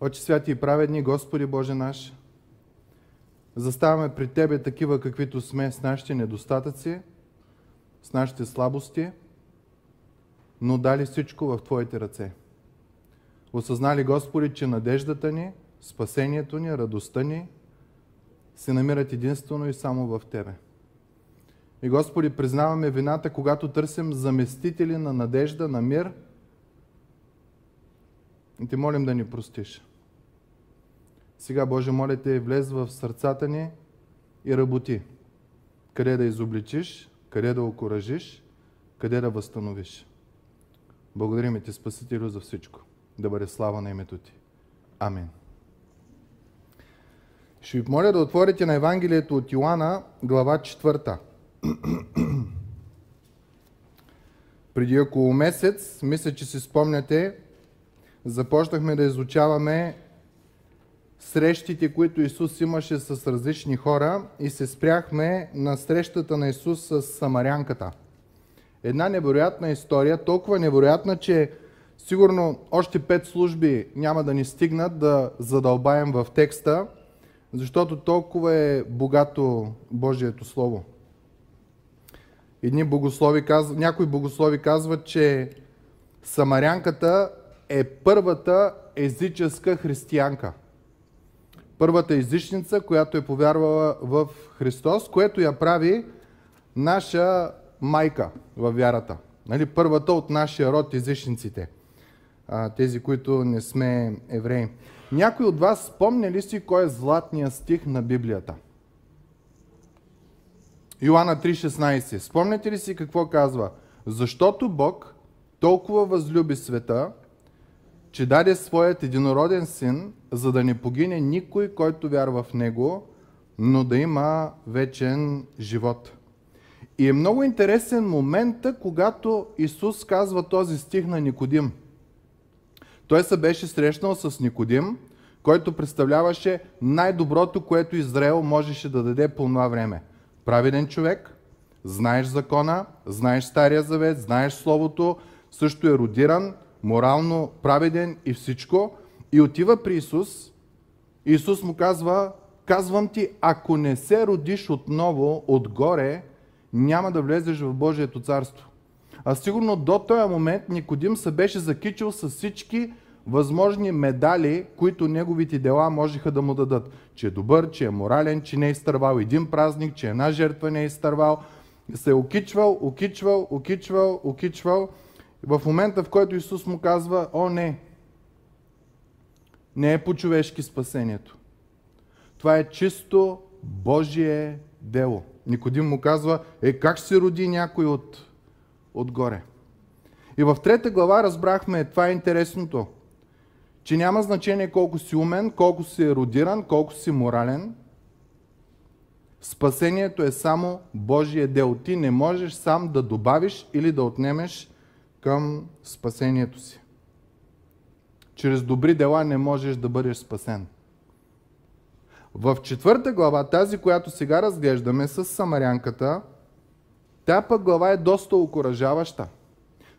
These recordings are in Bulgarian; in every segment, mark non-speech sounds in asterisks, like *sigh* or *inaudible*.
Отче святи и праведни, Господи Боже наш, заставаме при Тебе такива, каквито сме с нашите недостатъци, с нашите слабости, но дали всичко в Твоите ръце. Осъзнали, Господи, че надеждата ни, спасението ни, радостта ни се намират единствено и само в Тебе. И Господи, признаваме вината, когато търсим заместители на надежда, на мир. И Ти молим да ни простиш. Сега, Боже, моля Те, влез в сърцата ни и работи. Къде да изобличиш, къде да окоръжиш, къде да възстановиш. Благодарим Ти, Спасителю, за всичко. Да бъде слава на името Ти. Амин. Ще ви моля да отворите на Евангелието от Йоанна, глава 4. *clears throat* Преди около месец, мисля, че си спомняте, започнахме да изучаваме срещите, които Исус имаше с различни хора и се спряхме на срещата на Исус с Самарянката. Една невероятна история, толкова невероятна, че сигурно още пет служби няма да ни стигнат да задълбаем в текста, защото толкова е богато Божието Слово. Едни богослови казват, някои богослови казват, че Самарянката е първата езическа християнка. Първата езичница, която е повярвала в Христос, което я прави наша майка във вярата. Нали? Първата от нашия род езичниците. Тези, които не сме евреи. Някой от вас спомня ли си кой е златният стих на Библията? Йоанна 3.16. Спомняте ли си какво казва? Защото Бог толкова възлюби света, че даде своят единороден син, за да не погине никой, който вярва в него, но да има вечен живот. И е много интересен момента, когато Исус казва този стих на Никодим. Той се беше срещнал с Никодим, който представляваше най-доброто, което Израел можеше да даде по това време – праведен човек, знаеш закона, знаеш Стария завет, знаеш Словото, също е родиран, морално праведен и всичко. И отива при Исус. Исус му казва, казвам ти, ако не се родиш отново отгоре, няма да влезеш в Божието царство. А сигурно до този момент Никодим се беше закичил с всички възможни медали, които неговите дела можеха да му дадат. Че е добър, че е морален, че не е изтървал един празник, че една жертва не е изтървал. Се е окичвал, окичвал, окичвал, окичвал. В момента, в който Исус му казва, о не, не е по-човешки спасението. Това е чисто Божие дело. Никодим му казва, е как ще се роди някой от, отгоре? И в трета глава разбрахме, това е интересното че няма значение колко си умен, колко си еродиран, колко си морален. Спасението е само Божие дел. Ти не можеш сам да добавиш или да отнемеш към спасението си. Чрез добри дела не можеш да бъдеш спасен. В четвърта глава, тази, която сега разглеждаме с Самарянката, тя пък глава е доста окоръжаваща.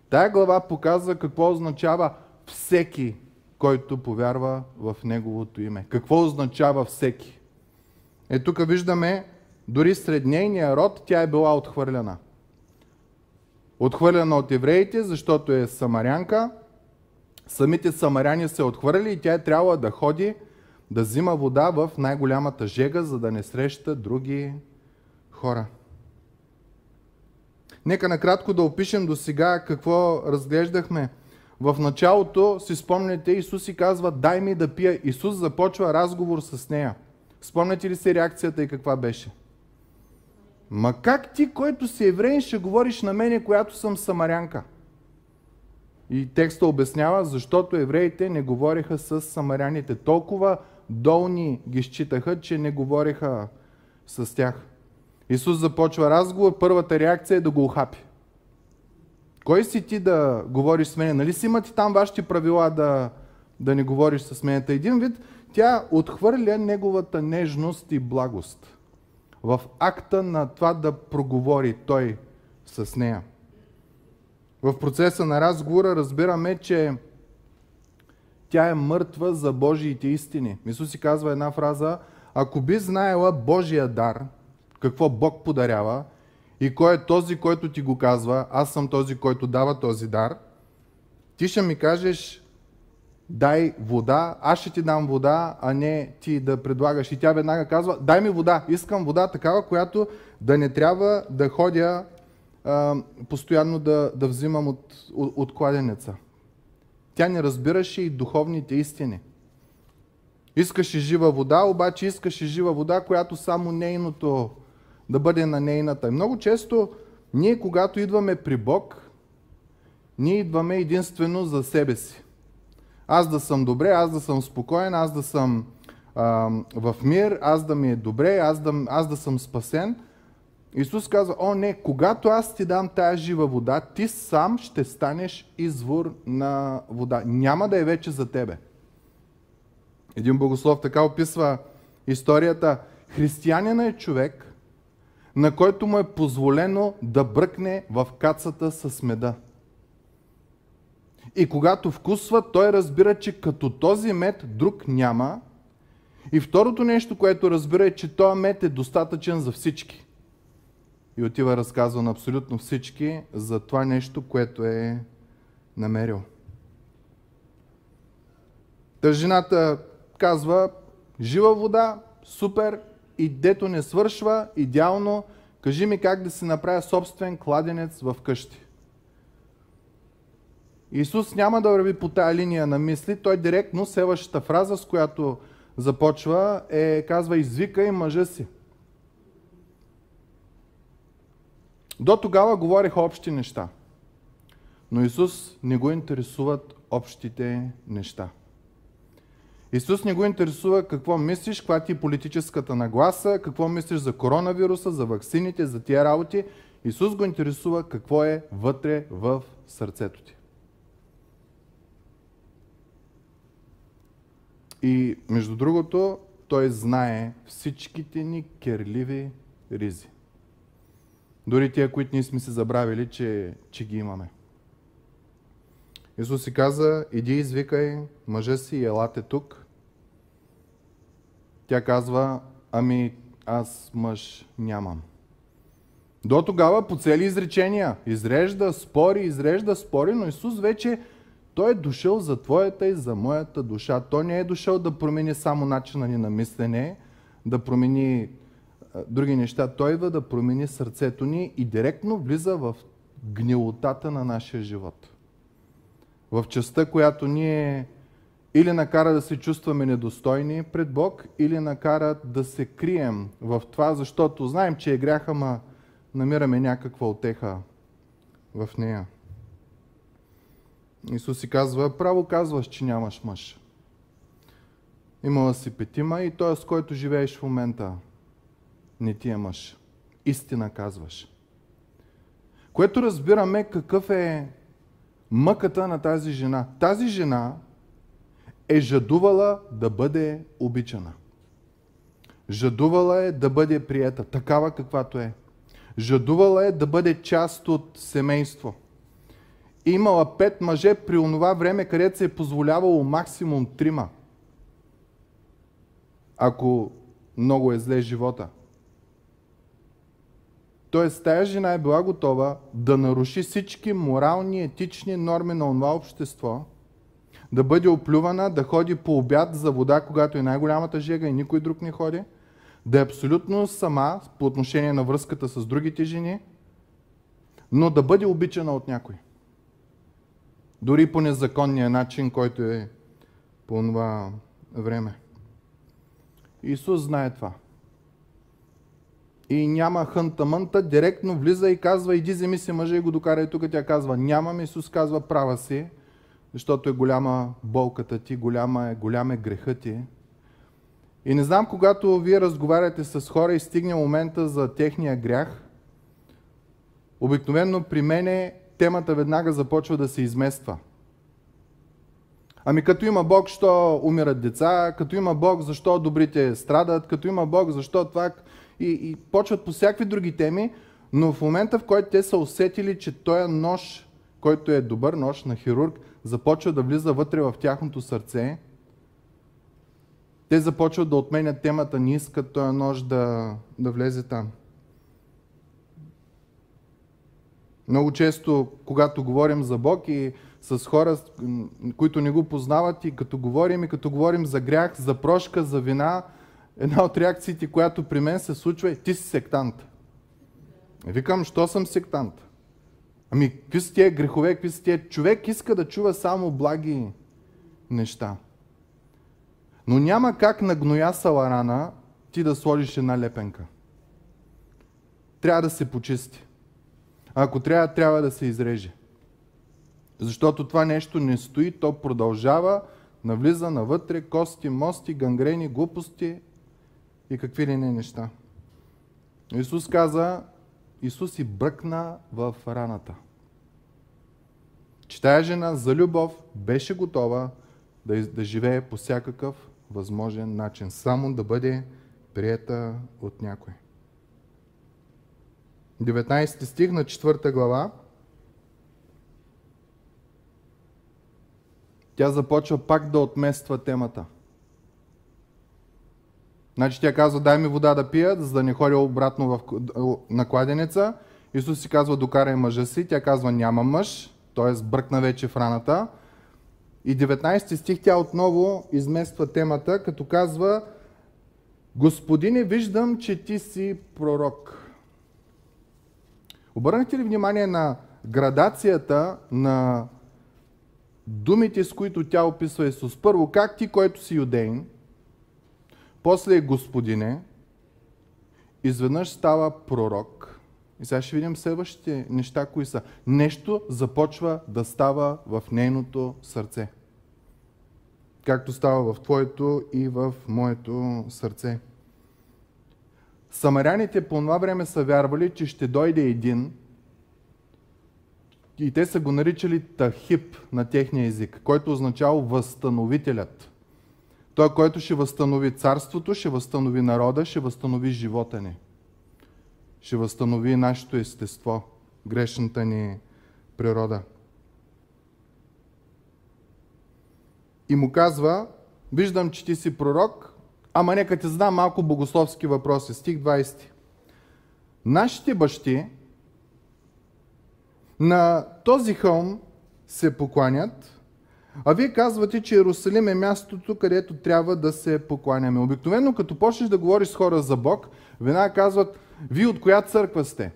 Тая глава показва какво означава всеки който повярва в Неговото име. Какво означава всеки? Е, тук виждаме, дори сред нейния род тя е била отхвърлена. Отхвърлена от евреите, защото е самарянка. Самите самаряни се отхвърли и тя е трябвала да ходи да взима вода в най-голямата жега, за да не среща други хора. Нека накратко да опишем до сега какво разглеждахме. В началото, си спомняте, Исус си казва, дай ми да пия. Исус започва разговор с нея. Спомняте ли се реакцията и каква беше? Ма как ти, който си евреин, ще говориш на мене, която съм самарянка? И текста обяснява, защото евреите не говориха с самаряните. Толкова долни ги считаха, че не говориха с тях. Исус започва разговор, първата реакция е да го ухапи. Кой си ти да говориш с мен? Нали си имате там вашите правила да, да не говориш с мен? Един вид, тя отхвърля неговата нежност и благост в акта на това да проговори той с нея. В процеса на разговора разбираме, че тя е мъртва за Божиите истини. Исус си казва една фраза, ако би знаела Божия дар, какво Бог подарява и кой е този, който ти го казва, аз съм този, който дава този дар, ти ще ми кажеш, дай вода, аз ще ти дам вода, а не ти да предлагаш. И тя веднага казва, дай ми вода, искам вода такава, която да не трябва да ходя а, постоянно да, да взимам от, от, от кладенеца. Тя не разбираше и духовните истини. Искаше жива вода, обаче искаше жива вода, която само нейното да бъде на нейната. И много често ние, когато идваме при Бог, ние идваме единствено за себе си. Аз да съм добре, аз да съм спокоен, аз да съм а, в мир, аз да ми е добре, аз да, аз да съм спасен. Исус казва, о не, когато аз ти дам тая жива вода, ти сам ще станеш извор на вода. Няма да е вече за тебе. Един богослов така описва историята. Християнина е човек, на който му е позволено да бръкне в кацата с меда. И когато вкусва, той разбира, че като този мед друг няма. И второто нещо, което разбира е, че този мед е достатъчен за всички. И отива разказва на абсолютно всички за това нещо, което е намерил. Та жената казва, жива вода, супер, и дето не свършва, идеално, кажи ми как да си направя собствен кладенец в къщи. Исус няма да върви по тая линия на мисли, той директно следващата фраза, с която започва, е, казва, извикай мъжа си. До тогава говореха общи неща. Но Исус не го интересуват общите неща. Исус не го интересува какво мислиш, каква ти е политическата нагласа, какво мислиш за коронавируса, за ваксините, за тия работи. Исус го интересува какво е вътре в сърцето ти. И между другото, той знае всичките ни керливи ризи. Дори тия, които ние сме се забравили, че, че ги имаме. Исус си каза, иди извикай мъжа си и елате тук. Тя казва, ами аз мъж нямам. До тогава по цели изречения изрежда, спори, изрежда, спори, но Исус вече той е дошъл за твоята и за моята душа. Той не е дошъл да промени само начина ни на мислене, да промени други неща. Той идва да промени сърцето ни и директно влиза в гнилотата на нашия живот. В частта, която ние или накара да се чувстваме недостойни пред Бог, или накара да се крием в това, защото знаем, че е гряха, ма намираме някаква отеха в нея. Исус си казва, право казваш, че нямаш мъж. Имала си петима и той, с който живееш в момента, не ти е мъж. Истина казваш. Което разбираме какъв е мъката на тази жена. Тази жена е жадувала да бъде обичана. Жадувала е да бъде приета, такава каквато е. Жадувала е да бъде част от семейство – имала пет мъже при онова време, където се е позволявало максимум трима. Ако много е зле живота. Тоест, тая жена е била готова да наруши всички морални, етични норми на това общество, да бъде оплювана, да ходи по обяд за вода, когато е най-голямата жега и никой друг не ходи, да е абсолютно сама по отношение на връзката с другите жени, но да бъде обичана от някой. Дори по незаконния начин, който е по това време. Исус знае това. И няма хънта-мънта, директно влиза и казва, иди вземи си мъжа и го докарай тук. Тя казва, нямам. Исус казва, права си, защото е голяма болката ти, голяма е, голям е греха ти. И не знам, когато вие разговаряте с хора и стигне момента за техния грях, обикновено при мене темата веднага започва да се измества. Ами като има Бог, що умират деца, като има Бог, защо добрите страдат, като има Бог, защо това... И, и почват по всякакви други теми, но в момента, в който те са усетили, че този нож, който е добър нож на хирург, започва да влиза вътре в тяхното сърце, те започват да отменят темата, не искат този нож да, да влезе там. Много често, когато говорим за Бог и с хора, които не го познават и като говорим и като говорим за грях, за прошка, за вина, една от реакциите, която при мен се случва е ти си сектант. Викам, що съм сектант? Ами, какви са тия грехове, какви са тия? Човек иска да чува само благи неща. Но няма как на гноясала рана ти да сложиш една лепенка. Трябва да се почисти. Ако трябва, трябва да се изреже. Защото това нещо не стои, то продължава, навлиза навътре, кости, мости, гангрени, глупости и какви ли не неща. Исус каза, Исус и бръкна в раната. Че тая жена за любов беше готова да, да живее по всякакъв възможен начин, само да бъде приета от някой. 19 стих на 4 глава. Тя започва пак да отмества темата. Значи тя казва, дай ми вода да пия, за да не ходя обратно в, на кладенеца. Исус си казва, докарай мъжа си. Тя казва, няма мъж, т.е. бръкна вече в раната. И 19 стих тя отново измества темата, като казва, Господине, виждам, че ти си пророк. Обърнахте ли внимание на градацията на думите, с които тя описва Исус? Първо, как ти, който си юдейн, после е Господине, изведнъж става пророк. И сега ще видим следващите неща, кои са. Нещо започва да става в нейното сърце. Както става в твоето и в моето сърце. Самаряните по това време са вярвали, че ще дойде един и те са го наричали Тахип на техния език, който означава възстановителят. Той, който ще възстанови царството, ще възстанови народа, ще възстанови живота ни. Ще възстанови нашето естество, грешната ни природа. И му казва, виждам, че ти си пророк, ама нека ти задам малко богословски въпроси. Стих 20. Нашите бащи на този хълм се покланят, а вие казвате, че Иерусалим е мястото, където трябва да се покланяме. Обикновено, като почнеш да говориш с хора за Бог, веднага казват, вие от коя църква сте?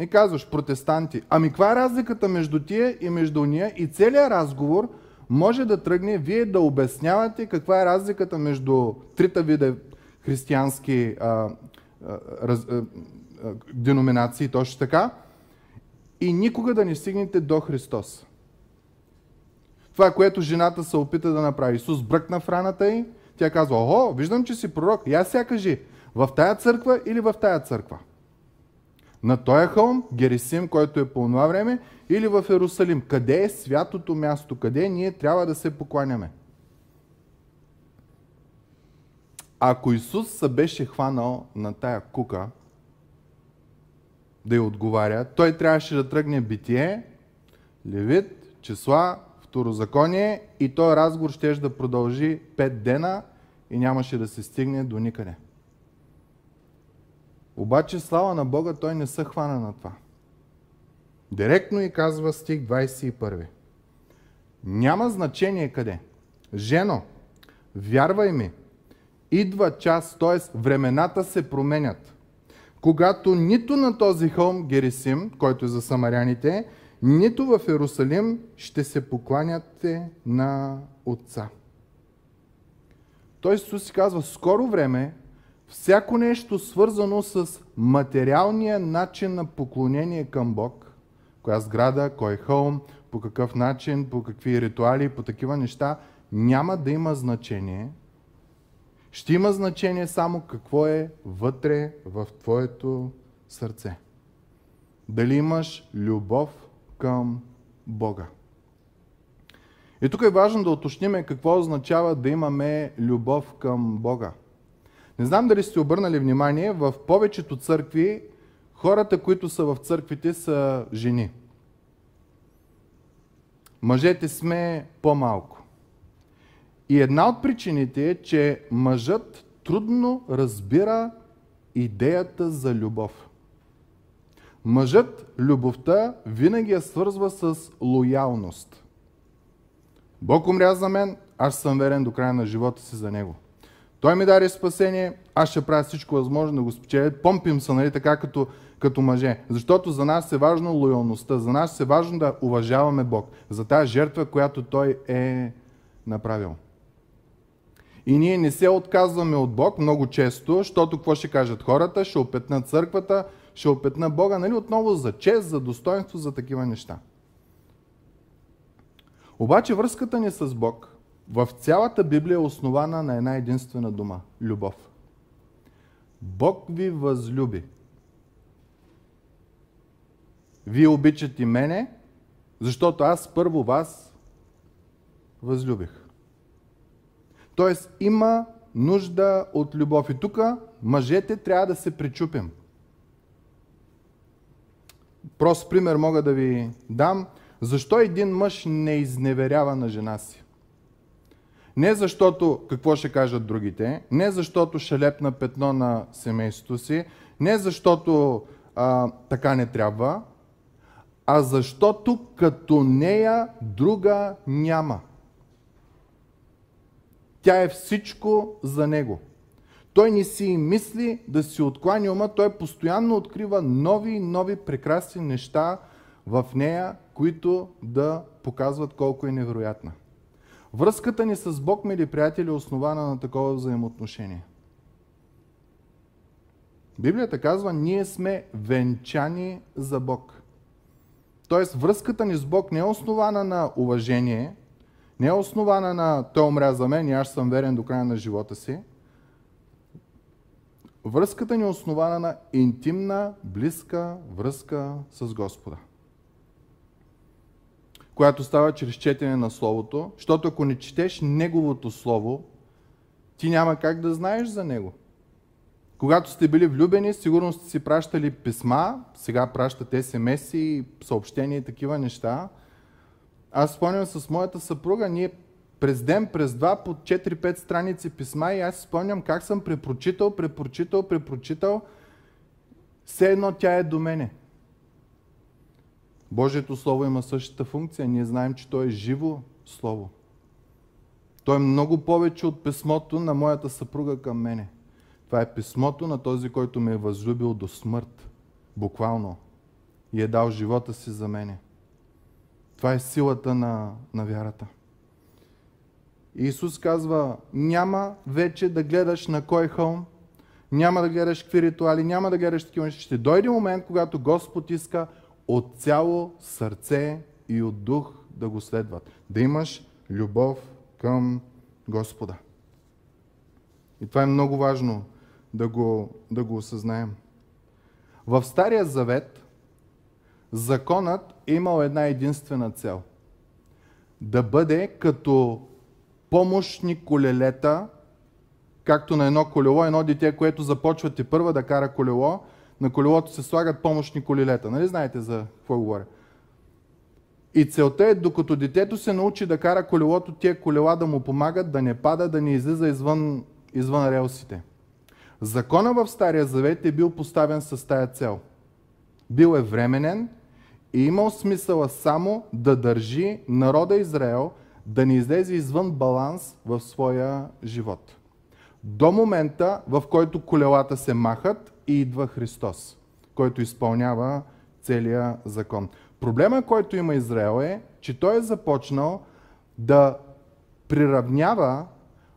И казваш, протестанти. Ами каква е разликата между тия и между уния? И целият разговор може да тръгне вие да обяснявате каква е разликата между трите вида християнски а, а, раз, а, деноминации, точно така, и никога да не стигнете до Христос. Това, което жената се опита да направи. Исус бръкна в раната й, тя казва, охо, виждам, че си пророк. Я сега кажи, в тая църква или в тая църква? На този хълм, Герисим, който е по това време, или в Иерусалим? Къде е святото място? Къде ние трябва да се покланяме? Ако Исус се беше хванал на тая кука, да й отговаря, той трябваше да тръгне битие, левит, числа, второзаконие и този разговор ще да продължи 5 дена и нямаше да се стигне до никъде. Обаче, слава на Бога, той не се хвана на това. Директно и казва стих 21. Няма значение къде. Жено, вярвай ми, идва час, т.е. времената се променят, когато нито на този хълм Герисим, който е за самаряните, нито в Иерусалим ще се покланяте на Отца. Той Исус си казва, скоро време всяко нещо свързано с материалния начин на поклонение към Бог, коя сграда, кой хълм, по какъв начин, по какви ритуали, по такива неща, няма да има значение. Ще има значение само какво е вътре в твоето сърце. Дали имаш любов към Бога. И тук е важно да уточним какво означава да имаме любов към Бога. Не знам дали сте обърнали внимание, в повечето църкви хората, които са в църквите, са жени. мъжете сме по-малко. И една от причините е, че мъжът трудно разбира идеята за любов. Мъжът любовта винаги я свързва с лоялност. Бог умря за мен, аз съм верен до края на живота си за Него. Той ми даде спасение, аз ще правя всичко възможно да го спечеля. Помпим се, нали, така като, като мъже. Защото за нас е важно лоялността, за нас е важно да уважаваме Бог, за тази жертва, която Той е направил. И ние не се отказваме от Бог много често, защото какво ще кажат хората? Ще опетнат църквата, ще опетна Бога, нали? Отново за чест, за достоинство, за такива неща. Обаче връзката ни с Бог в цялата Библия е основана на една единствена дума – любов. Бог ви възлюби. Вие обичате мене, защото аз първо вас възлюбих. Тоест има нужда от любов. И тук мъжете трябва да се причупим. Прост пример мога да ви дам. Защо един мъж не изневерява на жена си? Не защото какво ще кажат другите, не защото ще лепна петно на семейството си, не защото а, така не трябва, а защото като нея друга няма. Тя е всичко за него. Той не си мисли да си отклани ума, той постоянно открива нови и нови прекрасни неща в нея, които да показват колко е невероятна. Връзката ни с Бог, мили приятели, е основана на такова взаимоотношение. Библията казва, ние сме венчани за Бог. Тоест, връзката ни с Бог не е основана на уважение, не е основана на Той умря за мен и аз съм верен до края на живота си. Връзката ни е основана на интимна, близка връзка с Господа която става чрез четене на Словото, защото ако не четеш Неговото Слово, ти няма как да знаеш за Него. Когато сте били влюбени, сигурно сте си пращали писма, сега пращате смс съобщения и такива неща. Аз спомням с моята съпруга, ние през ден, през два, по 4-5 страници писма и аз спомням как съм препрочитал, препрочитал, препрочитал. Все едно тя е до мене. Божието Слово има същата функция. Ние знаем, че то е живо Слово. То е много повече от писмото на моята съпруга към мене. Това е писмото на този, който ме е възлюбил до смърт. Буквално. И е дал живота си за мене. Това е силата на, на вярата. Исус казва, няма вече да гледаш на кой хълм, няма да гледаш какви ритуали, няма да гледаш такива неща. Ще дойде момент, когато Господ иска от цяло сърце и от дух да го следват. Да имаш любов към Господа. И това е много важно да го, да го осъзнаем. В Стария Завет законът е имал една единствена цел. Да бъде като помощни колелета, както на едно колело, едно дете, което започвате първа да кара колело, на колелото се слагат помощни колелета. Нали знаете за какво говоря? И целта е, докато детето се научи да кара колелото, тия колела да му помагат да не пада, да не излиза извън, извън релсите. Закона в Стария Завет е бил поставен с тая цел. Бил е временен и имал смисъла само да държи народа Израел да не излезе извън баланс в своя живот. До момента, в който колелата се махат и идва Христос, който изпълнява целия закон. Проблема, който има Израел е, че той е започнал да приравнява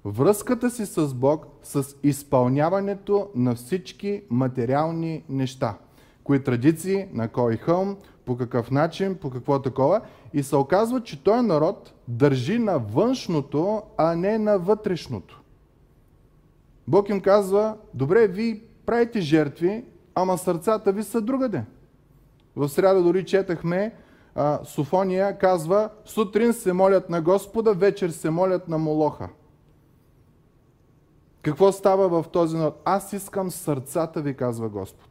връзката си с Бог с изпълняването на всички материални неща. Кои традиции, на кой хълм, по какъв начин, по какво такова. И се оказва, че този народ държи на външното, а не на вътрешното. Бог им казва, добре, вие правите жертви, ама сърцата ви са другаде. В среда дори четахме, Софония казва, сутрин се молят на Господа, вечер се молят на Молоха. Какво става в този народ? Аз искам сърцата ви, казва Господ.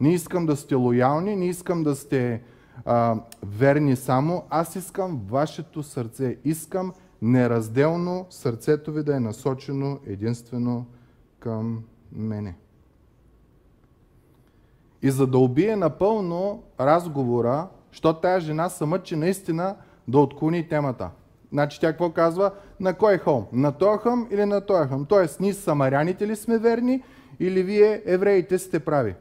Не искам да сте лоялни, не искам да сте а, верни само, аз искам вашето сърце. Искам неразделно сърцето ви да е насочено единствено към мене. И за да убие напълно разговора, що тая жена се мъчи наистина да отклони темата. Значи тя какво казва? На кой хълм? На този хълм или на този хълм? Тоест, ние самаряните ли сме верни или вие, евреите, сте прави?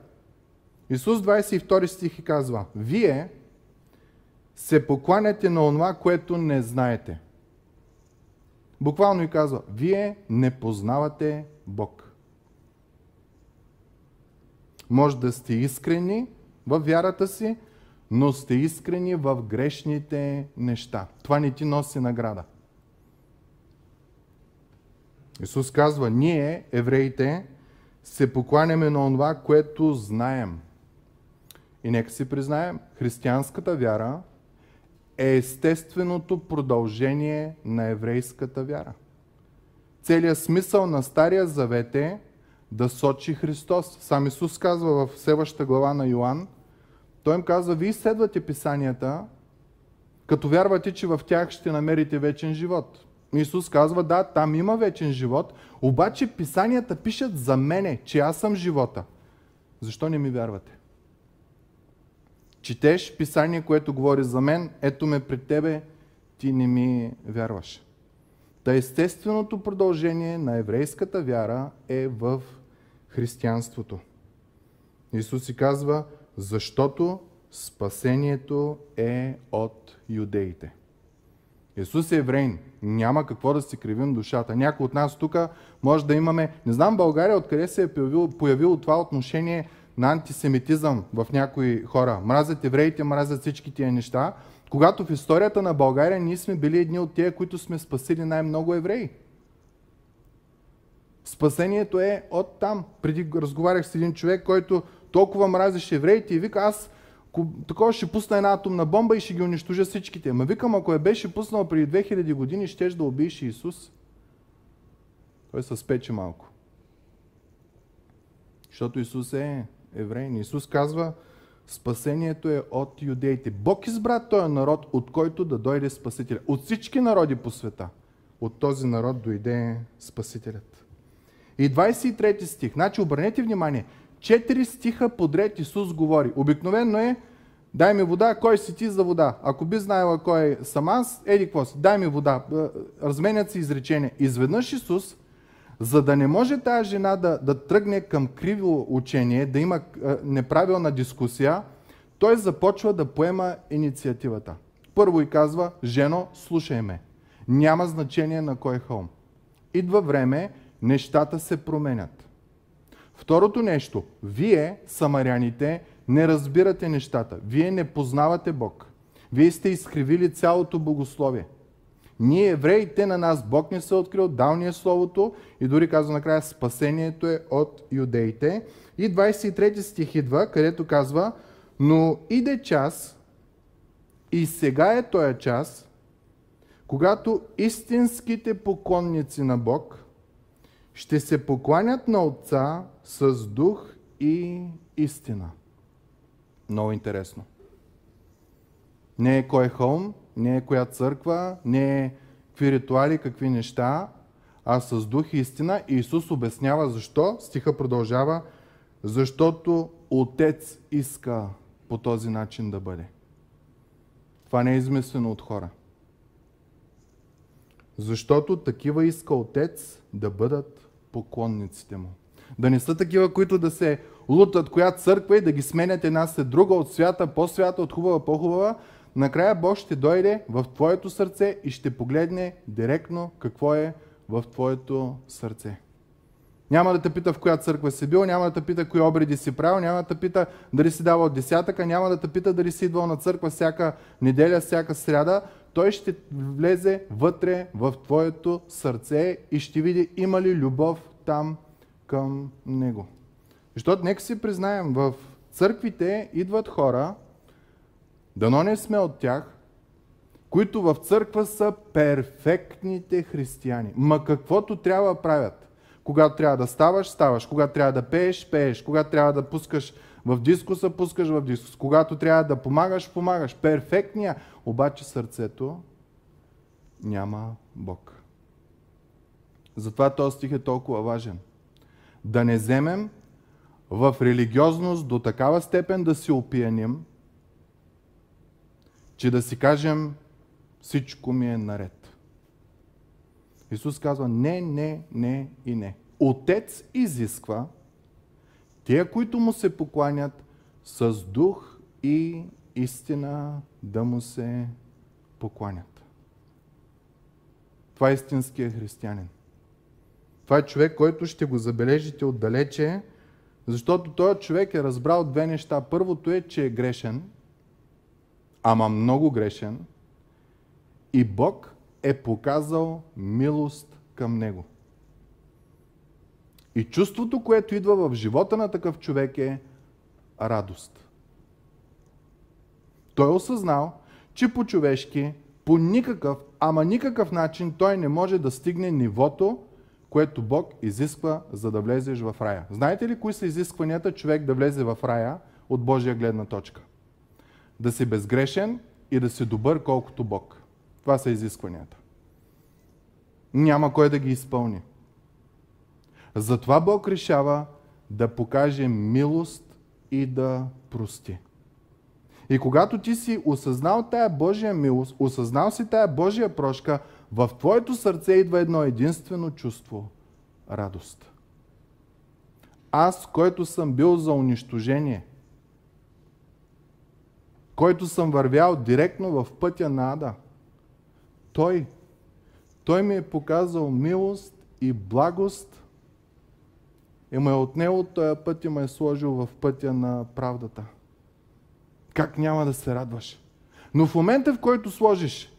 Исус 22 стих казва, вие се покланяте на онова, което не знаете. Буквално и казва, вие не познавате Бог. Може да сте искрени в вярата си, но сте искрени в грешните неща. Това не ти носи награда. Исус казва, ние, евреите, се покланяме на това, което знаем. И нека си признаем, християнската вяра е естественото продължение на еврейската вяра. Целият смисъл на Стария Завет е да сочи Христос. Сам Исус казва в следващата глава на Йоанн, той им казва, вие следвате писанията, като вярвате, че в тях ще намерите вечен живот. Исус казва, да, там има вечен живот, обаче писанията пишат за мене, че аз съм живота. Защо не ми вярвате? Четеш писание, което говори за мен, ето ме пред тебе, ти не ми вярваш. Та естественото продължение на еврейската вяра е в християнството. Исус си казва, защото спасението е от юдеите. Исус е еврейн. Няма какво да си кривим душата. Някой от нас тук може да имаме... Не знам България откъде се е появило, появило това отношение на антисемитизъм в някои хора. Мразят евреите, мразят всички тия неща. Когато в историята на България ние сме били едни от тия, които сме спасили най-много евреи. Спасението е от там. Преди разговарях с един човек, който толкова мразеше евреите и вика, аз такова ще пусна една атомна бомба и ще ги унищожа всичките. Ама викам, ако я беше пуснал преди 2000 години, щеш да убиеш Исус. Той се спече малко. Защото Исус е еврейн. Исус казва, спасението е от юдеите. Бог избра този народ, от който да дойде Спасителя. От всички народи по света. От този народ дойде Спасителят. И 23 стих. Значи обърнете внимание. Четири стиха подред Исус говори. Обикновено е Дай ми вода, кой си ти за вода? Ако би знаела кой съм аз, еди какво си, дай ми вода. Е, разменят се изречения. Изведнъж Исус, за да не може тази жена да, да тръгне към криво учение, да има е, неправилна дискусия, той започва да поема инициативата. Първо и казва, жено, слушай ме. Няма значение на кой хълм. Идва време, нещата се променят. Второто нещо, вие, самаряните, не разбирате нещата. Вие не познавате Бог. Вие сте изкривили цялото богословие. Ние, евреите, на нас Бог не се е открил, дал ни е Словото и дори казва накрая, спасението е от юдеите. И 23 стих идва, където казва, но иде час, и сега е този час, когато истинските поклонници на Бог ще се покланят на Отца с дух и истина. Много интересно. Не е кой хълм, не е коя църква, не е какви ритуали, какви неща, а с дух и истина. И Исус обяснява защо. Стиха продължава. Защото Отец иска по този начин да бъде. Това не е измислено от хора. Защото такива иска Отец да бъдат поклонниците му. Да не са такива, които да се лутат коя църква и да ги сменят една след друга от свята, по-свята, от хубава, по-хубава. Накрая Бог ще дойде в твоето сърце и ще погледне директно какво е в твоето сърце. Няма да те пита в коя църква си бил, няма да те пита кои обреди си правил, няма да те пита дали си давал десятъка, няма да те пита дали си идвал на църква всяка неделя, всяка сряда. Той ще влезе вътре в твоето сърце и ще види има ли любов там към Него. Защото нека си признаем, в църквите идват хора, дано не сме от тях, които в църква са перфектните християни. Ма каквото трябва правят. Когато трябва да ставаш, ставаш. Когато трябва да пееш, пееш. Когато трябва да пускаш В дискуса пускаш в дискус. Когато трябва да помагаш, помагаш. Перфектния. Обаче сърцето няма Бог. Затова този стих е толкова важен. Да не вземем в религиозност до такава степен да си опияним, че да си кажем всичко ми е наред. Исус казва не, не, не и не. Отец изисква тия, които му се покланят с дух и истина да му се покланят. Това е истинският християнин. Това е човек, който ще го забележите отдалече, защото този човек е разбрал две неща. Първото е, че е грешен, ама много грешен, и Бог е показал милост към него. И чувството, което идва в живота на такъв човек е радост. Той е осъзнал, че по-човешки, по никакъв, ама никакъв начин той не може да стигне нивото, което Бог изисква, за да влезеш в рая. Знаете ли кои са изискванията човек да влезе в рая от Божия гледна точка? Да си безгрешен и да си добър колкото Бог. Това са изискванията. Няма кой да ги изпълни. Затова Бог решава да покаже милост и да прости. И когато ти си осъзнал тая Божия милост, осъзнал си тая Божия прошка, в твоето сърце идва едно единствено чувство – радост. Аз, който съм бил за унищожение, който съм вървял директно в пътя на Ада, той, той ми е показал милост и благост и ме е отнел от този път и ме е сложил в пътя на правдата. Как няма да се радваш? Но в момента, в който сложиш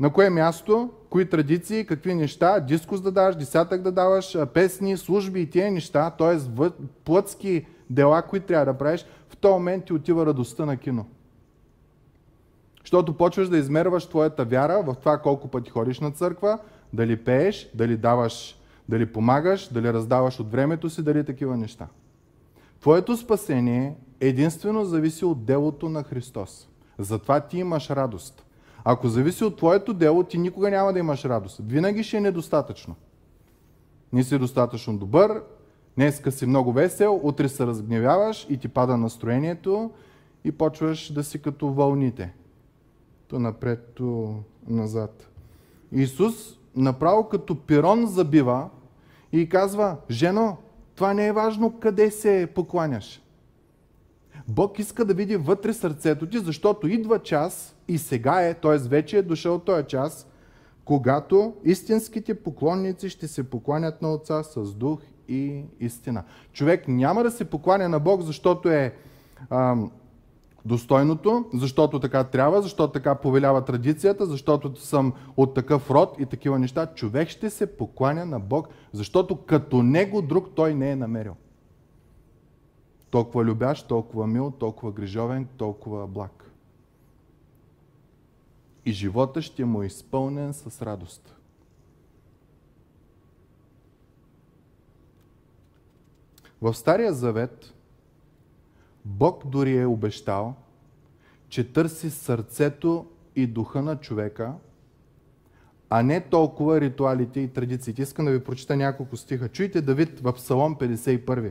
на кое място, кои традиции, какви неща, дискус да даваш, десятък да даваш, песни, служби и тия неща, т.е. плътски дела, които трябва да правиш, в този момент ти отива радостта на кино. Защото почваш да измерваш твоята вяра в това колко пъти ходиш на църква, дали пееш, дали даваш, дали помагаш, дали раздаваш от времето си, дали такива неща. Твоето спасение единствено зависи от делото на Христос. Затова ти имаш радост. Ако зависи от твоето дело, ти никога няма да имаш радост. Винаги ще е недостатъчно. Не си достатъчно добър, днеска си много весел, утре се разгневяваш и ти пада настроението и почваш да си като вълните. То напред, то назад. Исус направо като пирон забива и казва, жено, това не е важно къде се покланяш. Бог иска да види вътре сърцето ти, защото идва час и сега е, т.е. вече е дошъл този час, когато истинските поклонници ще се покланят на Отца с дух и истина. Човек няма да се покланя на Бог, защото е ам, достойното, защото така трябва, защото така повелява традицията, защото съм от такъв род и такива неща. Човек ще се покланя на Бог, защото като него друг той не е намерил. Толкова любящ, толкова мил, толкова грижовен, толкова благ. И живота ще му е изпълнен с радост. В Стария Завет Бог дори е обещал, че търси сърцето и духа на човека, а не толкова ритуалите и традициите. Искам да ви прочита няколко стиха. Чуйте Давид в Псалом 51.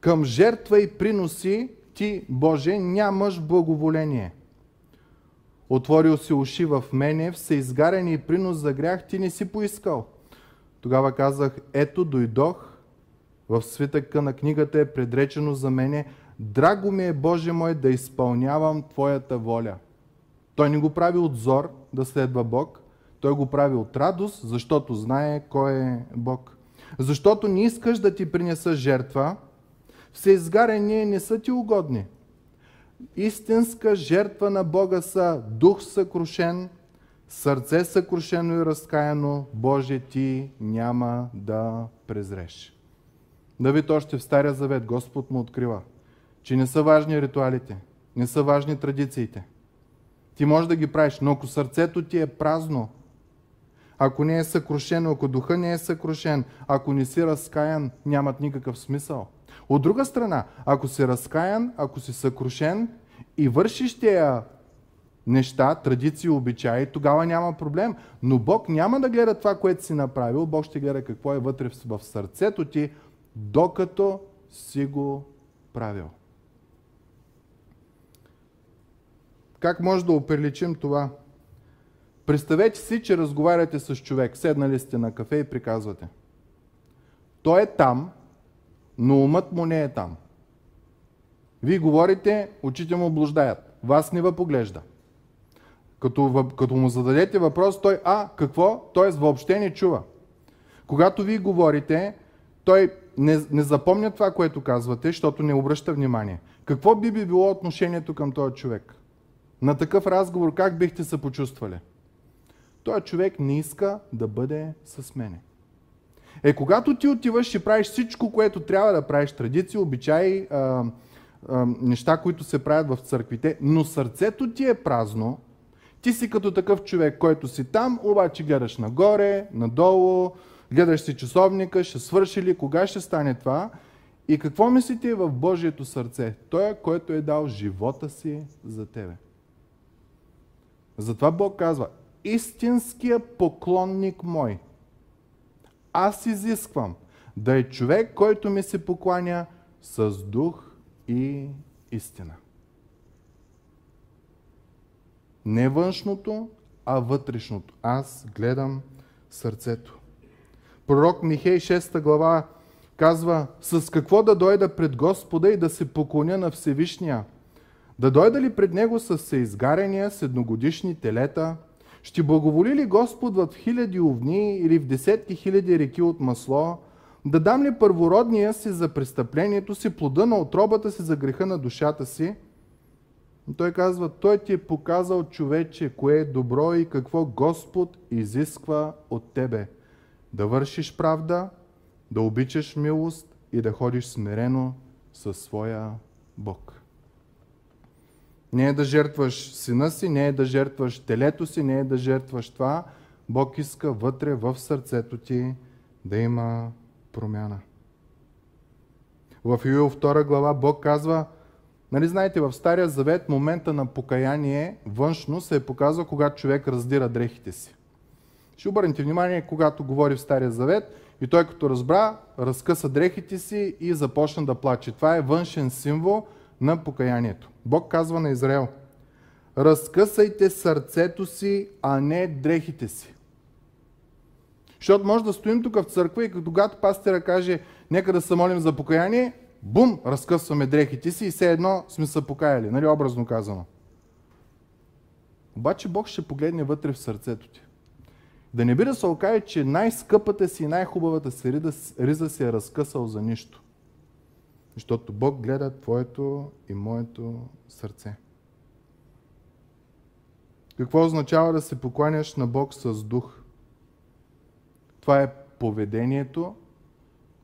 Към жертва и приноси ти, Боже, нямаш благоволение. Отворил си уши в мене, всеизгарен и принос за грях ти не си поискал. Тогава казах, ето дойдох, в свитъка на книгата е предречено за мене, драго ми е, Боже мой, да изпълнявам Твоята воля. Той не го прави от зор да следва Бог, той го прави от радост, защото знае кой е Бог. Защото не искаш да ти принеса жертва, всеизгарени не са ти угодни. Истинска жертва на Бога са дух съкрушен, сърце съкрушено и разкаяно, Боже ти няма да презреш. Давид още в Стария Завет Господ му открива, че не са важни ритуалите, не са важни традициите. Ти можеш да ги правиш, но ако сърцето ти е празно, ако не е съкрушено, ако духа не е съкрушен, ако не си разкаян, нямат никакъв смисъл. От друга страна, ако си разкаян, ако си съкрушен и вършиш тия неща, традиции, обичаи, тогава няма проблем. Но Бог няма да гледа това, което си направил, Бог ще гледа какво е вътре в сърцето ти, докато си го правил. Как може да оприличим това? Представете си, че разговаряте с човек, седнали сте на кафе и приказвате. Той е там, но умът му не е там. Вие говорите, очите му блуждаят. Вас не поглежда. Като, като му зададете въпрос, той, а, какво? Той въобще не чува. Когато вие говорите, той не, не запомня това, което казвате, защото не обръща внимание. Какво би, би било отношението към този човек? На такъв разговор как бихте се почувствали? Той човек не иска да бъде с мене. Е, когато ти отиваш и правиш всичко, което трябва да правиш, традиции, обичаи, а, а, неща, които се правят в църквите, но сърцето ти е празно, ти си като такъв човек, който си там, обаче гледаш нагоре, надолу, гледаш си часовника, ще свърши ли, кога ще стане това. И какво мислите в Божието сърце? Той, е, който е дал живота си за тебе. Затова Бог казва, истинския поклонник мой, аз изисквам да е човек, който ми се покланя с дух и истина. Не външното, а вътрешното. Аз гледам сърцето. Пророк Михей 6 глава казва, с какво да дойда пред Господа и да се поклоня на Всевишния? Да дойда ли пред Него с съизгарения, с едногодишни телета? Ще благоволи ли Господ в хиляди овни или в десетки хиляди реки от масло? Да дам ли първородния си за престъплението си, плода на отробата си за греха на душата си? Той казва, Той ти е показал човече, кое е добро и какво Господ изисква от тебе. Да вършиш правда, да обичаш милост и да ходиш смирено със своя Бог. Не е да жертваш сина си, не е да жертваш телето си, не е да жертваш това. Бог иска вътре в сърцето ти да има промяна. В Юил 2 глава Бог казва, нали знаете, в Стария Завет момента на покаяние външно се е показва, когато човек раздира дрехите си. Ще обърнете внимание, когато говори в Стария Завет и той като разбра, разкъса дрехите си и започна да плаче. Това е външен символ на покаянието. Бог казва на Израел, разкъсайте сърцето си, а не дрехите си. Защото може да стоим тук в църква и когато пастира каже, нека да се молим за покаяние, бум, разкъсваме дрехите си и все едно сме се покаяли, нали образно казано. Обаче Бог ще погледне вътре в сърцето ти. Да не би да се окаже, че най-скъпата си и най-хубавата си риза си е разкъсал за нищо. Защото Бог гледа твоето и моето сърце. Какво означава да се покланяш на Бог с дух? Това е поведението,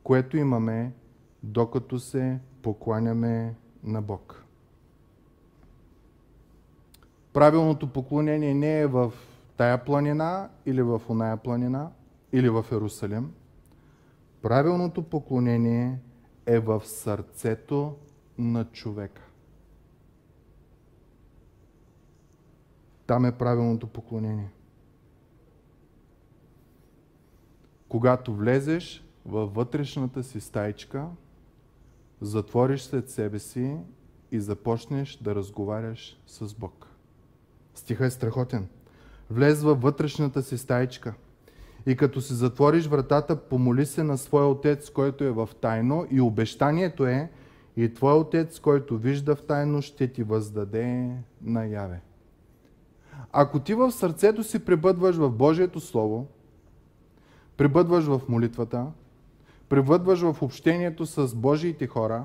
което имаме, докато се покланяме на Бог. Правилното поклонение не е в тая планина или в оная планина или в Ерусалим. Правилното поклонение е в сърцето на човека. Там е правилното поклонение. Когато влезеш във вътрешната си стайчка, затвориш след себе си и започнеш да разговаряш с Бог. Стиха е страхотен. Влез във вътрешната си стайчка – и като си затвориш вратата, помоли се на своя отец, който е в тайно и обещанието е и твой отец, който вижда в тайно, ще ти въздаде наяве. Ако ти в сърцето си пребъдваш в Божието Слово, пребъдваш в молитвата, пребъдваш в общението с Божиите хора,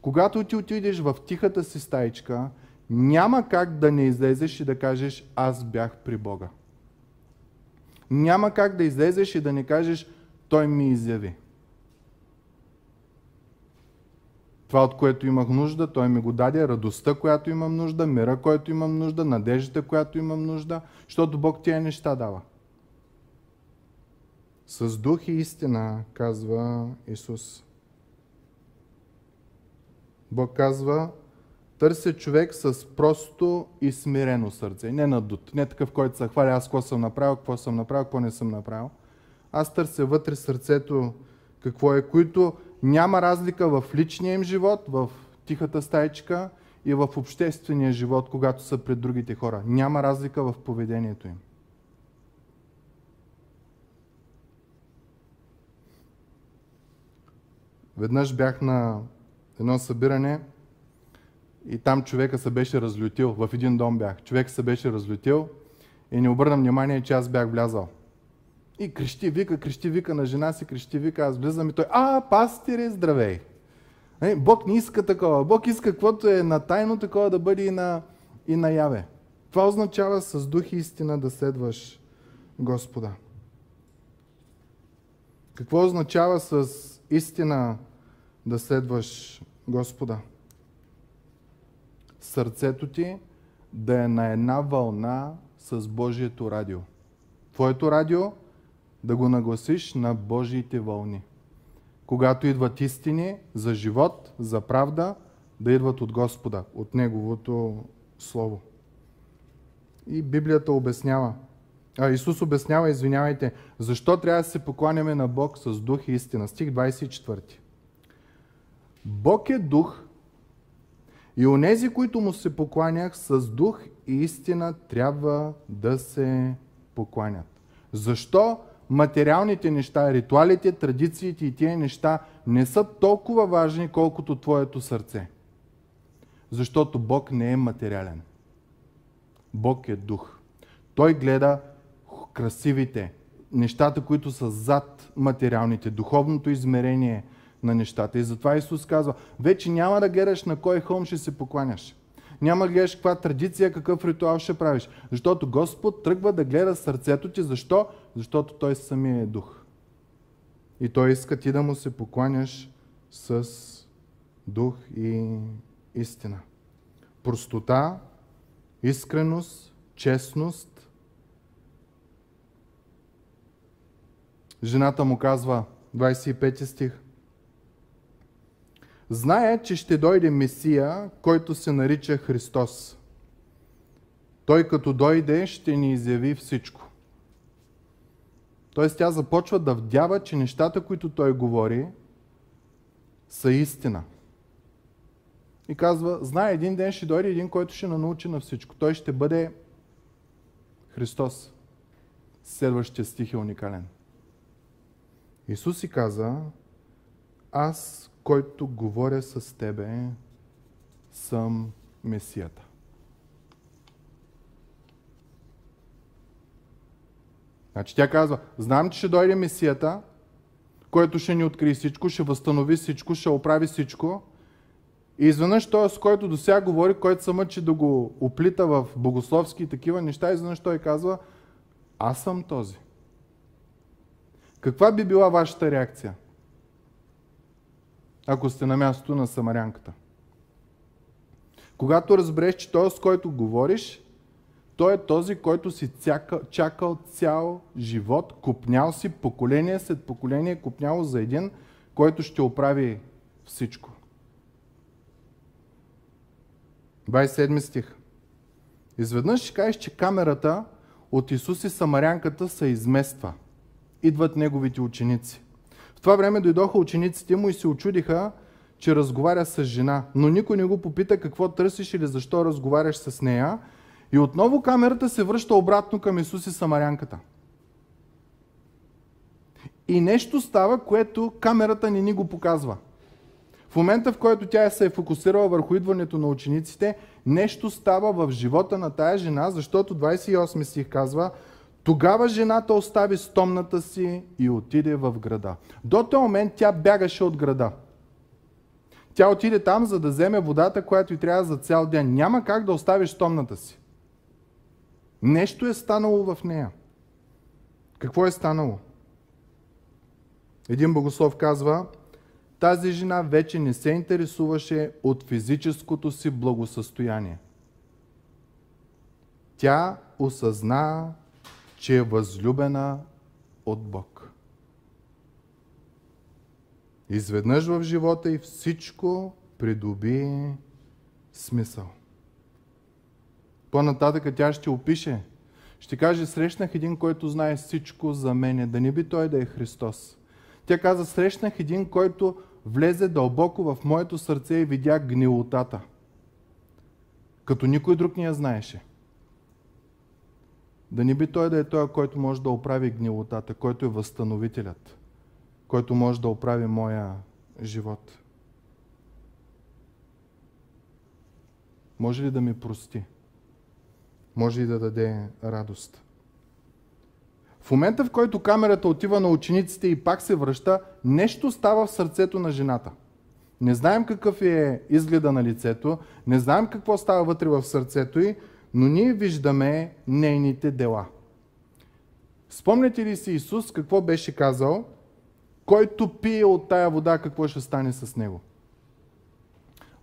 когато ти отидеш в тихата си стаичка, няма как да не излезеш и да кажеш аз бях при Бога няма как да излезеш и да не кажеш, той ми изяви. Това, от което имах нужда, той ми го даде, радостта, която имам нужда, мира, който имам нужда, надеждата, която имам нужда, защото Бог тия неща дава. С дух и истина, казва Исус. Бог казва, търся човек с просто и смирено сърце. Не надут. Не такъв, който се хваля аз какво съм направил, какво съм направил, какво не съм направил. Аз търся вътре сърцето какво е, които няма разлика в личния им живот, в тихата стайчка и в обществения живот, когато са пред другите хора. Няма разлика в поведението им. Веднъж бях на едно събиране и там човека се беше разлютил. В един дом бях. Човек се беше разлютил и не обърна внимание, че аз бях влязал. И крещи, вика, крещи, вика на жена си, крещи, вика, аз влизам и той, а, пастире, здравей! Е, Бог не иска такова. Бог иска каквото е на тайно, такова да бъде и на, и наяве. Това означава с дух и истина да следваш Господа. Какво означава с истина да следваш Господа? Сърцето ти да е на една вълна с Божието радио. Твоето радио да го нагласиш на Божиите вълни. Когато идват истини за живот, за правда, да идват от Господа, от Неговото Слово. И Библията обяснява, а Исус обяснява, извинявайте, защо трябва да се покланяме на Бог с дух и истина. Стих 24. Бог е дух и онези, които му се покланях с дух и истина, трябва да се покланят. Защо материалните неща, ритуалите, традициите и тия неща не са толкова важни, колкото твоето сърце. Защото Бог не е материален. Бог е дух. Той гледа красивите, нещата, които са зад материалните, духовното измерение на нещата. И затова Исус казва, вече няма да гледаш на кой хълм ще се покланяш. Няма да гледаш каква традиция, какъв ритуал ще правиш. Защото Господ тръгва да гледа сърцето ти. Защо? Защото Той самия е дух. И Той иска ти да му се покланяш с дух и истина. Простота, искреност, честност. Жената му казва, 25 стих, Знае, че ще дойде Месия, който се нарича Христос. Той като дойде, ще ни изяви всичко. Тоест тя започва да вдява, че нещата, които той говори, са истина. И казва, знае, един ден ще дойде един, който ще научи на всичко. Той ще бъде Христос. Следващия стих е уникален. Исус си каза, аз който говоря с тебе, съм Месията. Значи тя казва, знам, че ще дойде Месията, който ще ни открие всичко, ще възстанови всичко, ще оправи всичко. И изведнъж той, с който до сега говори, който се мъчи да го оплита в богословски и такива неща, изведнъж той казва, аз съм този. Каква би била вашата реакция? Ако сте на мястото на самарянката. Когато разбереш, че той, с който говориш, той е този, който си цяка, чакал цял живот, купнял си поколение след поколение, купнял за един, който ще оправи всичко. 27 стих. Изведнъж ще кажеш, че камерата от Исус и Самарянката се измества. Идват неговите ученици това време дойдоха учениците му и се очудиха, че разговаря с жена. Но никой не го попита какво търсиш или защо разговаряш с нея. И отново камерата се връща обратно към Исус и Самарянката. И нещо става, което камерата не ни го показва. В момента, в който тя се е фокусирала върху идването на учениците, нещо става в живота на тая жена, защото 28 стих казва, тогава жената остави стомната си и отиде в града. До този момент тя бягаше от града. Тя отиде там, за да вземе водата, която й трябва за цял ден. Няма как да оставиш стомната си. Нещо е станало в нея. Какво е станало? Един богослов казва, тази жена вече не се интересуваше от физическото си благосъстояние. Тя осъзна че е възлюбена от Бог. Изведнъж в живота и всичко придоби смисъл. По-нататък тя ще опише. Ще каже, срещнах един, който знае всичко за мене. Да не би той да е Христос. Тя каза, срещнах един, който влезе дълбоко в моето сърце и видя гнилотата. Като никой друг не я знаеше. Да не би той да е той, който може да оправи гнилотата, който е възстановителят, който може да оправи моя живот. Може ли да ми прости? Може ли да даде радост? В момента, в който камерата отива на учениците и пак се връща, нещо става в сърцето на жената. Не знаем какъв е изгледа на лицето, не знаем какво става вътре в сърцето й, но ние виждаме нейните дела. Спомняте ли си Исус какво беше казал? Който пие от тая вода, какво ще стане с него?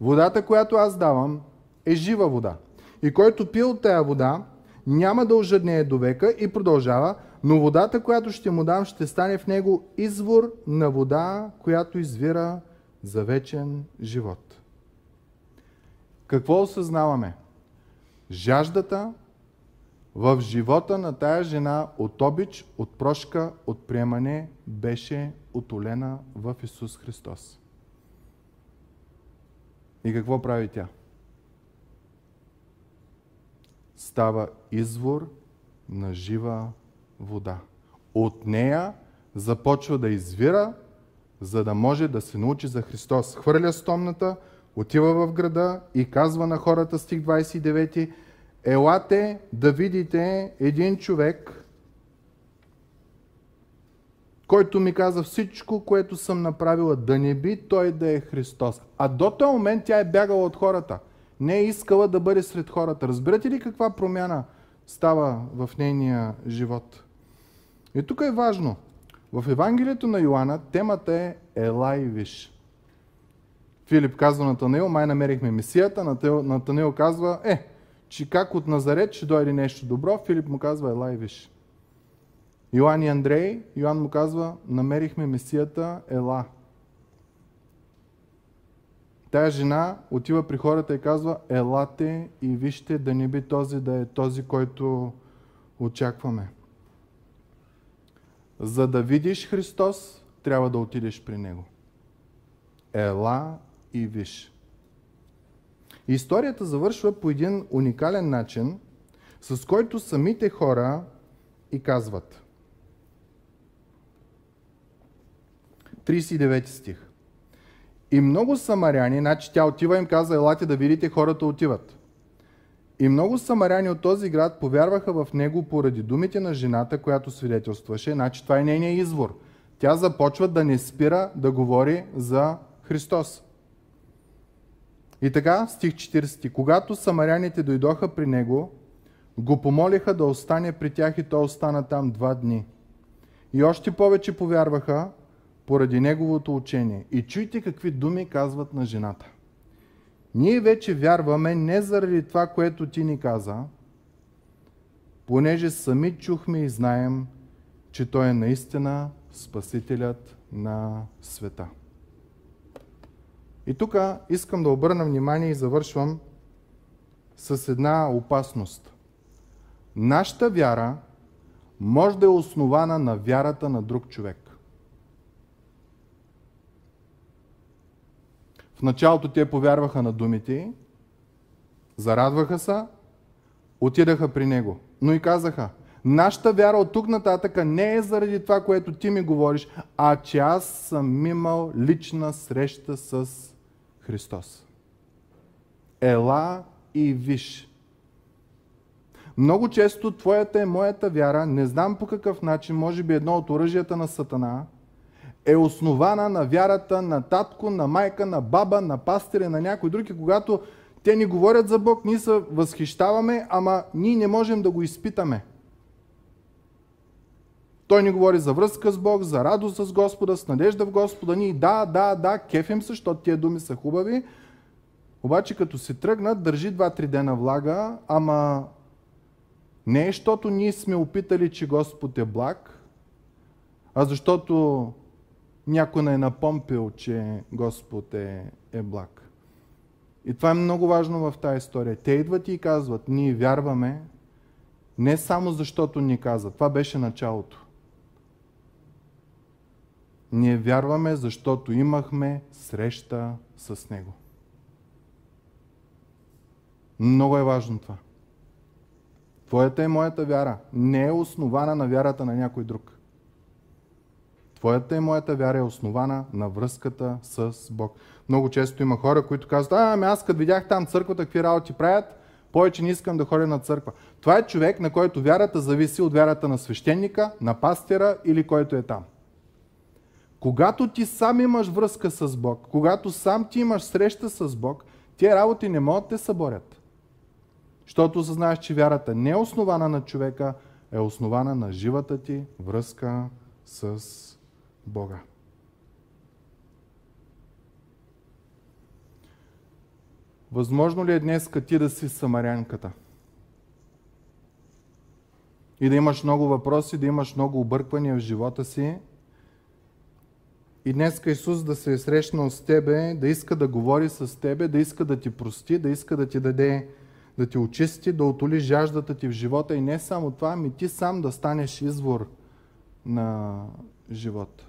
Водата, която аз давам, е жива вода. И който пие от тая вода, няма да ожаднее до века и продължава, но водата, която ще му дам, ще стане в него извор на вода, която извира за вечен живот. Какво осъзнаваме? Жаждата в живота на тая жена от обич, от прошка, от приемане беше отолена в Исус Христос. И какво прави тя? Става извор на жива вода. От нея започва да извира, за да може да се научи за Христос. Хвърля стомната, отива в града и казва на хората, стих 29, елате да видите един човек, който ми каза всичко, което съм направила, да не би той да е Христос. А до този момент тя е бягала от хората. Не е искала да бъде сред хората. Разбирате ли каква промяна става в нейния живот? И тук е важно. В Евангелието на Йоанна темата е Ела и Виш. Филип казва на Танеил, май намерихме Месията. Натанеил казва, е, че как от Назарет ще дойде нещо добро. Филип му казва, ела и виж. Йоан и Андрей, Йоан му казва, намерихме Месията, ела. Тая жена отива при хората и казва, елате и вижте да не би този да е този, който очакваме. За да видиш Христос, трябва да отидеш при Него. Ела и виж. Историята завършва по един уникален начин, с който самите хора и казват. 39 стих. И много самаряни, значи тя отива им каза, елате да видите, хората отиват. И много самаряни от този град повярваха в него поради думите на жената, която свидетелстваше. Значи това е нейният извор. Тя започва да не спира да говори за Христос. И така, стих 40. Когато самаряните дойдоха при него, го помолиха да остане при тях и той остана там два дни. И още повече повярваха поради неговото учение. И чуйте какви думи казват на жената. Ние вече вярваме не заради това, което ти ни каза, понеже сами чухме и знаем, че Той е наистина Спасителят на света. И тук искам да обърна внимание и завършвам с една опасност. Нашата вяра може да е основана на вярата на друг човек. В началото те повярваха на думите, зарадваха се, отидаха при него. Но и казаха, нашата вяра от тук нататъка не е заради това, което ти ми говориш, а че аз съм имал лична среща с Христос. Ела и виж. Много често твоята и моята вяра, не знам по какъв начин, може би едно от оръжията на Сатана, е основана на вярата на татко, на майка, на баба, на пастиря, на някой други, когато те ни говорят за Бог, ние се възхищаваме, ама ние не можем да го изпитаме. Той ни говори за връзка с Бог, за радост с Господа, с надежда в Господа. Ние да, да, да, кефим се, защото тия думи са хубави. Обаче като се тръгнат, държи 2-3 дена влага, ама не е, защото ние сме опитали, че Господ е благ, а защото някой не е напомпил, че Господ е, е благ. И това е много важно в тази история. Те идват и казват, ние вярваме не само защото ни казват. Това беше началото. Ние вярваме, защото имахме среща с Него. Много е важно това. Твоята и моята вяра не е основана на вярата на някой друг. Твоята и моята вяра е основана на връзката с Бог. Много често има хора, които казват, а, ами аз като видях там църквата, какви работи правят, повече не искам да ходя на църква. Това е човек, на който вярата зависи от вярата на свещеника, на пастира или който е там. Когато ти сам имаш връзка с Бог, когато сам ти имаш среща с Бог, тия работи не могат да те съборят. Защото осъзнаеш, че вярата не е основана на човека, е основана на живата ти връзка с Бога. Възможно ли е днес ти да си самарянката? И да имаш много въпроси, да имаш много обърквания в живота си. И днес Исус да се е срещнал с тебе, да иска да говори с тебе, да иска да ти прости, да иска да ти даде, да ти очисти, да отоли жаждата ти в живота. И не само това, ами ти сам да станеш извор на живота.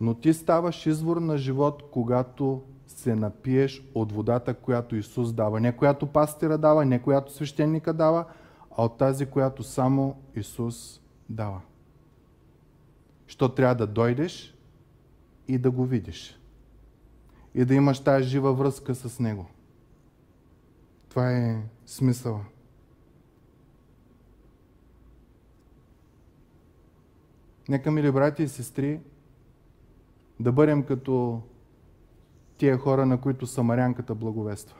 Но ти ставаш извор на живот, когато се напиеш от водата, която Исус дава. Не която пастира дава, не която свещеника дава, а от тази, която само Исус дава. Що трябва да дойдеш и да го видиш. И да имаш тази жива връзка с Него. Това е смисъла. Нека, мили брати и сестри, да бъдем като тия хора, на които Самарянката благовества.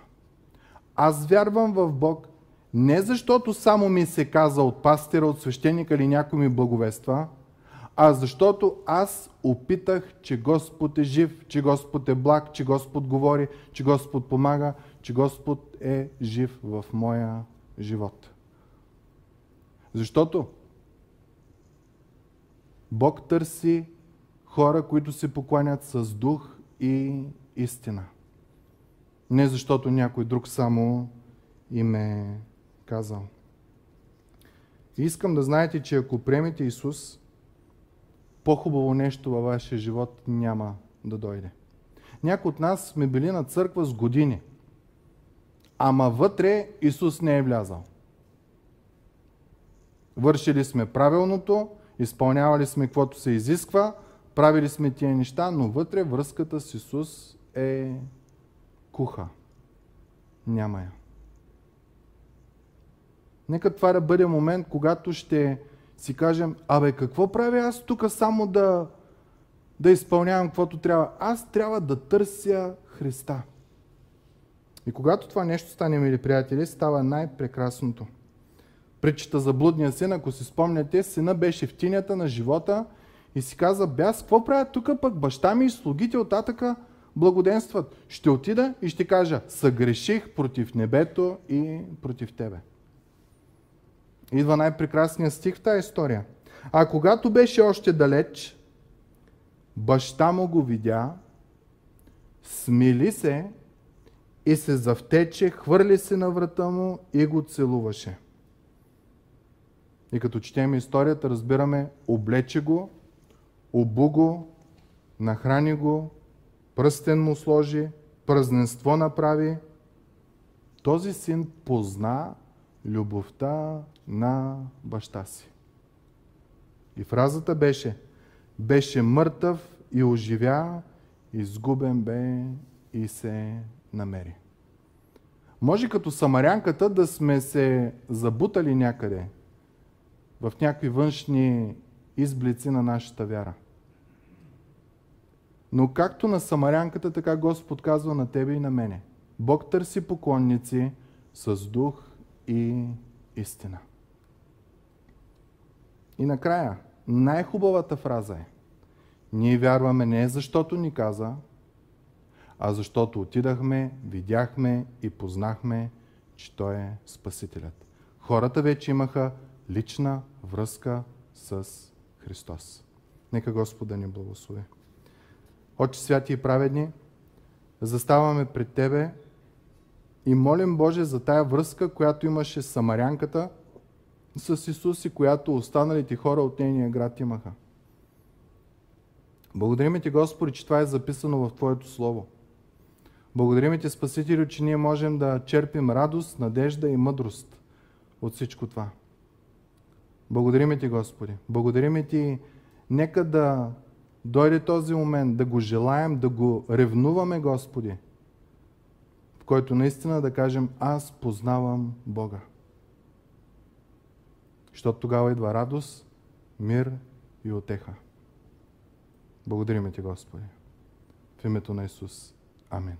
Аз вярвам в Бог не защото само ми се каза от пастира, от свещеника или някой ми благовества, а защото аз опитах, че Господ е жив, че Господ е благ, че Господ говори, че Господ помага, че Господ е жив в моя живот. Защото Бог търси хора, които се покланят с дух и истина. Не защото някой друг само им е казал. И искам да знаете, че ако приемете Исус, по-хубаво нещо във вашия живот няма да дойде. Някои от нас сме били на църква с години, ама вътре Исус не е влязал. Вършили сме правилното, изпълнявали сме каквото се изисква, правили сме тия неща, но вътре връзката с Исус е куха. Няма я. Нека това да бъде момент, когато ще си кажем, абе какво правя аз тук само да, да изпълнявам каквото трябва. Аз трябва да търся Христа. И когато това нещо стане, мили приятели, става най-прекрасното. Причета за блудния син, ако си спомняте, сина беше в тинята на живота и си каза, бяс, какво правят тук пък баща ми и слугите от татъка благоденстват. Ще отида и ще кажа, съгреших против небето и против тебе. Идва най-прекрасният стих в тази история. А когато беше още далеч, баща му го видя, смили се и се завтече, хвърли се на врата му и го целуваше. И като четем историята, разбираме, облече го, обу го, нахрани го, пръстен му сложи, празненство направи. Този син позна любовта на баща си. И фразата беше беше мъртъв и оживя, изгубен бе и се намери. Може като самарянката да сме се забутали някъде в някакви външни изблици на нашата вяра. Но както на самарянката, така Господ казва на тебе и на мене. Бог търси поклонници с дух и истина. И накрая, най-хубавата фраза е ние вярваме не защото ни каза, а защото отидахме, видяхме и познахме, че Той е Спасителят. Хората вече имаха лична връзка с Христос. Нека Господа ни благослови. Отче святи и праведни, заставаме пред Тебе и молим Боже за тая връзка, която имаше самарянката с Исус и която останалите хора от нейния град имаха. Благодарим Ти, Господи, че това е записано в Твоето Слово. Благодарим Ти, Спасителю, че ние можем да черпим радост, надежда и мъдрост от всичко това. Благодарим Ти, Господи. Благодарим Ти, нека да дойде този момент, да го желаем, да го ревнуваме, Господи, в който наистина да кажем, аз познавам Бога. Защото тогава идва радост, мир и отеха. Благодарим Ти, Господи. В името на Исус. Амин.